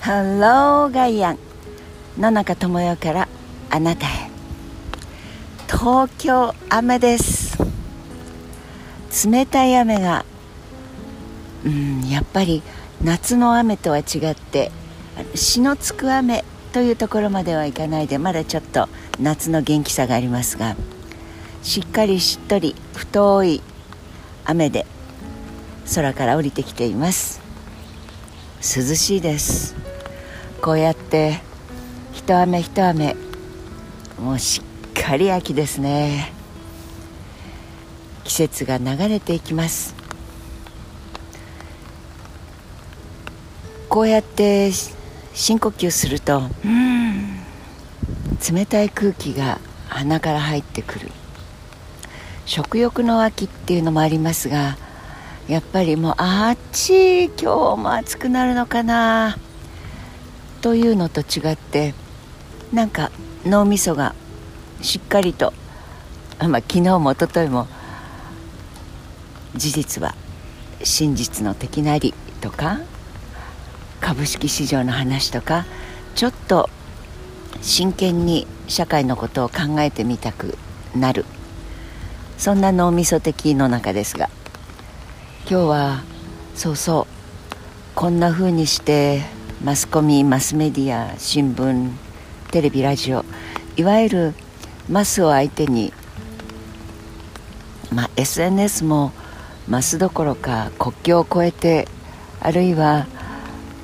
ハローガイアン野中智代からあなたへ。東京雨です。冷たい雨がうんやっぱり夏の雨とは違って血のつく雨というところまではいかないでまだちょっと夏の元気さがありますがしっかりしっとり太い雨で空から降りてきています。涼しいです。こうやって一雨一雨もうしっかり秋ですね。季節が流れていきます。こうやって深呼吸すると冷たい空気が鼻から入ってくる。食欲の秋っていうのもありますがやっぱりもうあっち今日も暑くなるのかなというのと違ってなんか脳みそがしっかりと、まあ、昨日も一昨日も事実は真実の敵なりとか株式市場の話とかちょっと真剣に社会のことを考えてみたくなる。そんな脳みそ的の中ですが今日はそうそうこんな風にしてマスコミマスメディア新聞テレビラジオいわゆるマスを相手に、まあ、SNS もマスどころか国境を越えてあるいは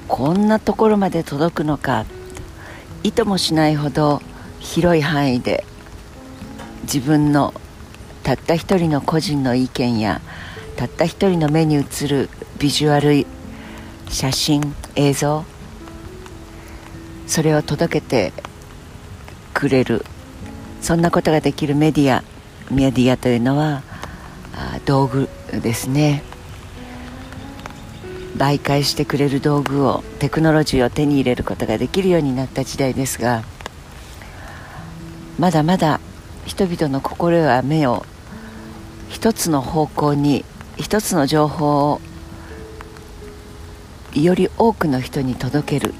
こんなところまで届くのか意図もしないほど広い範囲で自分のたった一人の個人の意見やたった一人の目に映るビジュアル写真映像それを届けてくれる。そんなことができるメディアメディアというのは道具ですね。媒介してくれる道具をテクノロジーを手に入れることができるようになった時代ですがまだまだ人々の心や目を一つの方向に一つの情報をより多くの人に届ける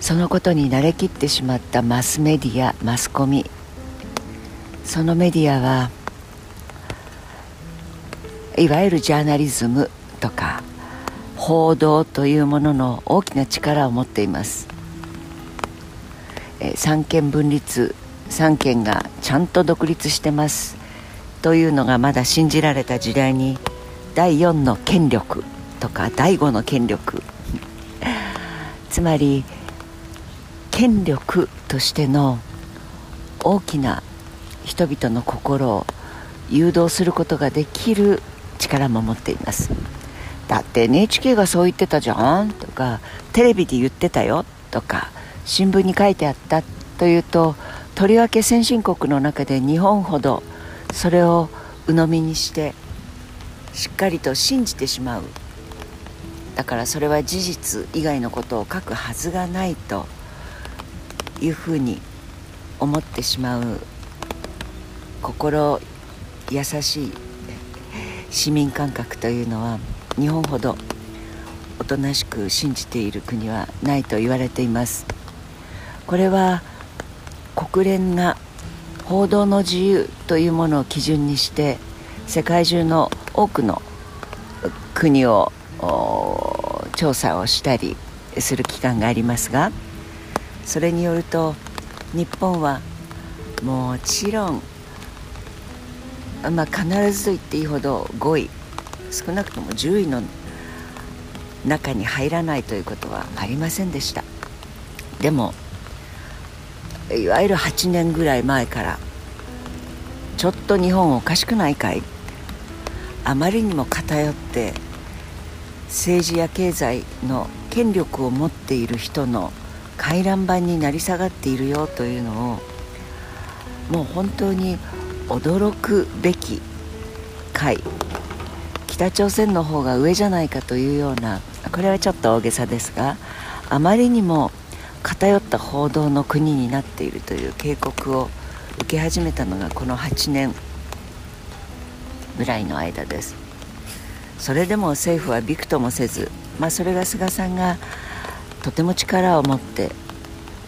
そのことに慣れきってしまったマスメディアマスコミ。そのメディアはいわゆるジャーナリズムとか報道というものの大きな力を持っています。三権分立三権がちゃんと独立してます。というのがまだ信じられた時代に第4の権力とか第5の権力。つまり権力としての大きな人々の心を誘導することができる力も持っています。だって NHK がそう言ってたじゃんとかテレビで言ってたよとか新聞に書いてあったというととりわけ先進国の中で日本ほどそれを鵜呑みにしてしっかりと信じてしまう。だからそれは事実以外のことを書くはずがないと。いうふうに思ってしまう心優しい市民感覚というのは日本ほどおとなしく信じている国はないと言われていますこれは国連が報道の自由というものを基準にして世界中の多くの国を調査をしたりする機関がありますがそれによると日本はもちろんまあ、必ずと言っていいほど5位少なくとも10位の中に入らないということはありませんでした。でもいわゆる8年ぐらい前からちょっと日本おかしくないかいあまりにも偏って政治や経済の権力を持っている人の回覧板になり下がっているよというのをもう本当に驚くべき回。北朝鮮の方が上じゃないかというようなこれはちょっと大げさですがあまりにも偏った報道の国になっているという警告を受け始めたのがこの8年ぐらいの間です。それでも政府はびくともせずまあ、それが菅さんがとても力を持って、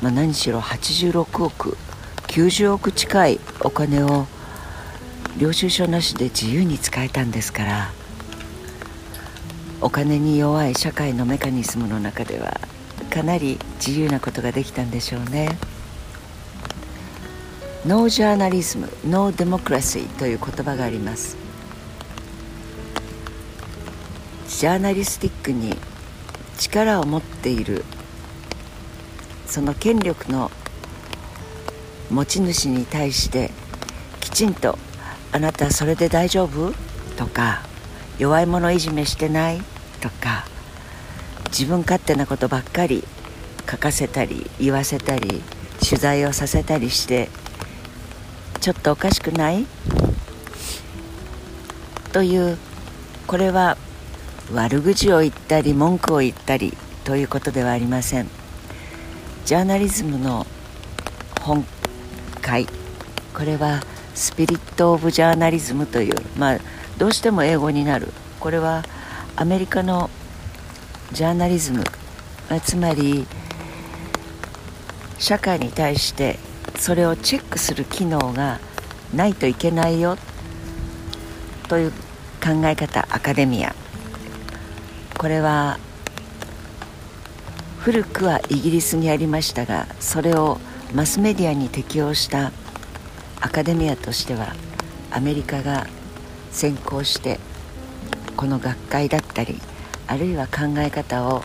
まあ、何しろ86億90億近いお金を領収書なしで自由に使えたんですからお金に弱い社会のメカニズムの中ではかなり自由なことができたんでしょうね。ノージャーナリズムノーデモクラシーという言葉がありますジャーナリスティックに力を持っているその権力の持ち主に対してきちんと「あなたそれで大丈夫?」とか「弱い者いじめしてない?」とか自分勝手なことばっかり書かせたり言わせたり取材をさせたりしてちょっとおかしくない？というこれは悪口を言ったり文句を言ったりということではありません。ジャーナリズムの本会。これはスピリット・オブ・ジャーナリズムというまあどうしても英語になる。これはアメリカのジャーナリズム。つまり社会に対してそれをチェックする機能がないといけないよという考え方アカデミア。これは古くはイギリスにありましたがそれをマスメディアに適用したアカデミアとしてはアメリカが先行してこの学会だったりあるいは考え方を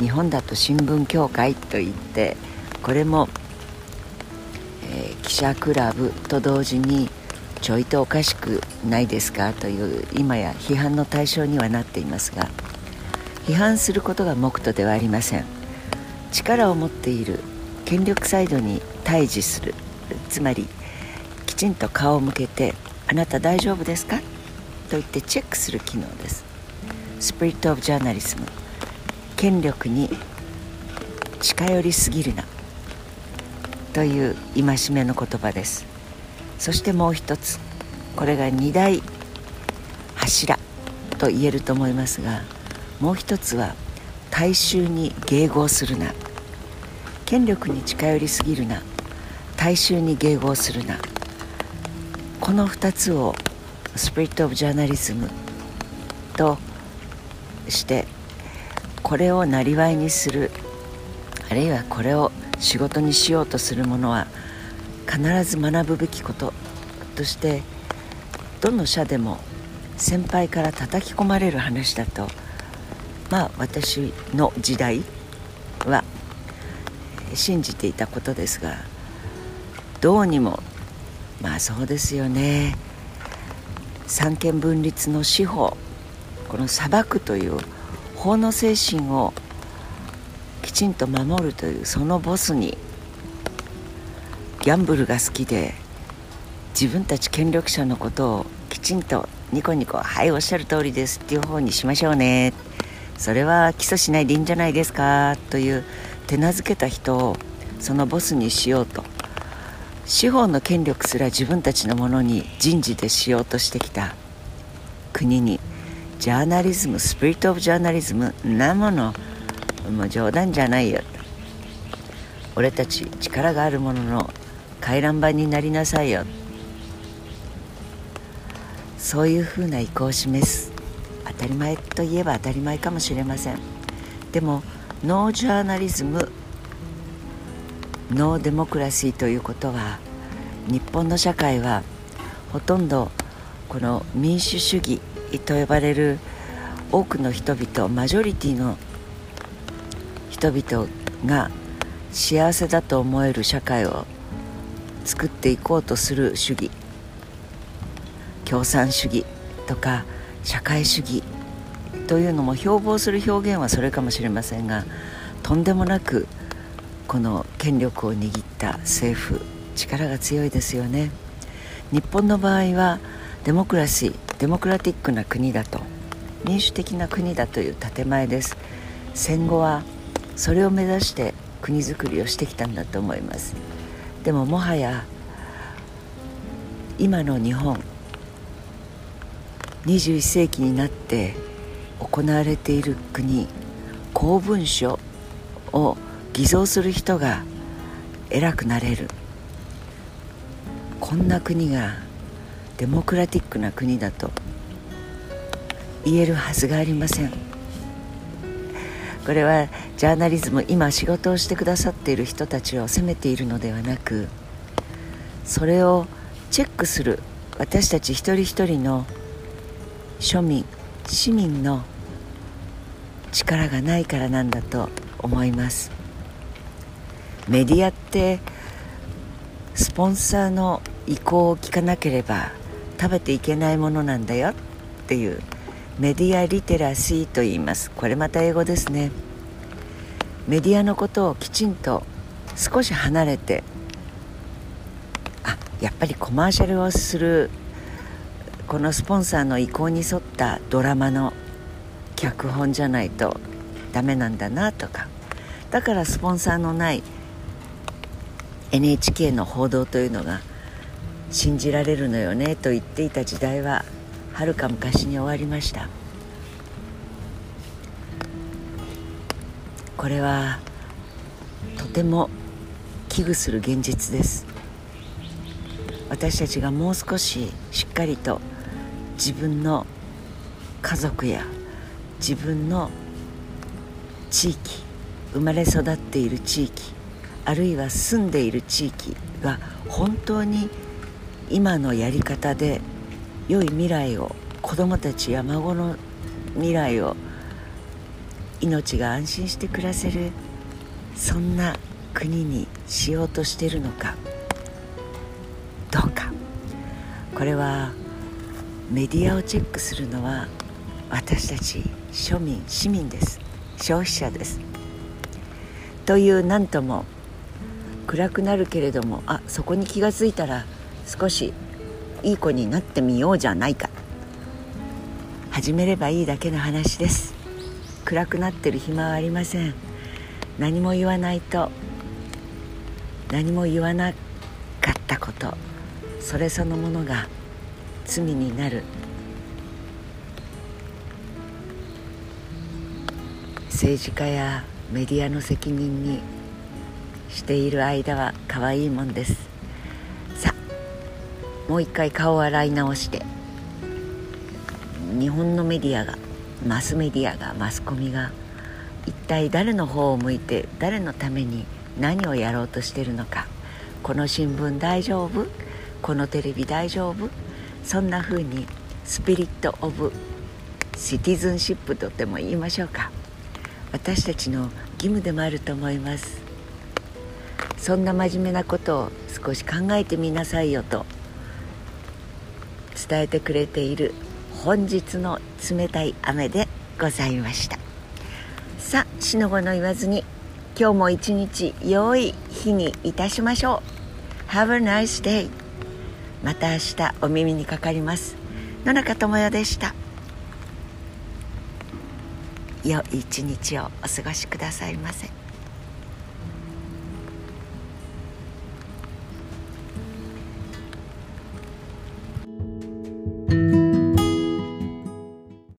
日本だと新聞協会といってこれもえー、記者クラブと同時にちょいとおかしくないですかという今や批判の対象にはなっていますが批判することが目途ではありません。力を持っている権力サイドに対峙するつまりきちんと顔を向けて「あなた大丈夫ですか?」と言ってチェックする機能です。スピリット・オブ・ジャーナリズム。権力に近寄りすぎるな。という戒めの言葉です。そしてもう一つこれが二大柱と言えると思いますがもう一つは大衆に迎合するな権力に近寄りすぎるな大衆に迎合するなこの2つをスピリット・オブ・ジャーナリズムとしてこれをなりわいにするあるいはこれを仕事にしようとする者は必ず学ぶべきこととしてどの社でも先輩から叩き込まれる話だとまあ私の時代は信じていたことですがどうにもまあそうですよね。三権分立の司法この裁くという法の精神をきちんと守るというそのボスにギャンブルが好きで自分たち権力者のことをきちんとニコニコ「はいおっしゃる通りです」っていう方にしましょうね。それは起訴しないでいいんじゃないですかという手なずけた人をそのボスにしようと。司法の権力すら自分たちのものに人事でしようとしてきた。国にジャーナリズムスピリット・オブ・ジャーナリズムなものもう冗談じゃないよ俺たち力があるものの回覧板になりなさいよ。そういうふうな意向を示す。当たり前といえば当たり前かもしれません。でもノージャーナリズムノーデモクラシーということは日本の社会はほとんどこの民主主義と呼ばれる多くの人々マジョリティの人々が幸せだと思える社会を作っていこうとする主義。共産主義とか社会主義というのも標榜する表現はそれかもしれませんがとんでもなくこの権力を握った政府力が強いですよね。日本の場合はデモクラシーデモクラティックな国だと民主的な国だという建前です。戦後はそれを目指して国づくりをしてきたんだと思います。でももはや今の日本21世紀になって行われている国公文書を偽造する人が偉くなれる。こんな国がデモクラティックな国だと言えるはずがありません。これはジャーナリズム今仕事をしてくださっている人たちを責めているのではなくそれをチェックする私たち一人一人の庶民市民の力がないからなんだと思います。メディアってスポンサーの意向を聞かなければ食べていけないものなんだよっていうメディアリテラシーと言います。これまた英語ですね。メディアのことをきちんと少し離れてあやっぱりコマーシャルをするこのスポンサーの意向に沿ったドラマの脚本じゃないとダメなんだなとか。だからスポンサーのない NHK の報道というのが信じられるのよねと言っていた時代ははるか昔に終わりました。これはとても危惧する現実です。私たちがもう少ししっかりと自分の家族や自分の地域生まれ育っている地域あるいは住んでいる地域が本当に今のやり方で良い未来を子どもたちや孫の未来を命が安心して暮らせるそんな国にしようとしているのか。どうか。これはメディアをチェックするのは私たち庶民市民です。消費者です。という何とも暗くなるけれどもあそこに気が付いたら少しいい子になってみようじゃないか。始めればいいだけの話です。暗くなってる暇はありません。何も言わないと。何も言わなかったこと。それそのものが罪になる。政治家やメディアの責任にしている間は可愛いもんです。もう一回顔を洗い直して。日本のメディアがマスメディアがマスコミが一体誰の方を向いて誰のために何をやろうとしてるのか。この新聞大丈夫？このテレビ大丈夫？そんな風にスピリット・オブ・シティズンシップとでも言いましょうか。私たちの義務でもあると思います。そんな真面目なことを少し考えてみなさいよと。伝えてくれている本日の冷たい雨でございました。さあしのごの言わずに今日も一日良い日にいたしましょう。Have a nice day また明日お耳にかかります。野中智代でした。良い一日をお過ごしくださいませ。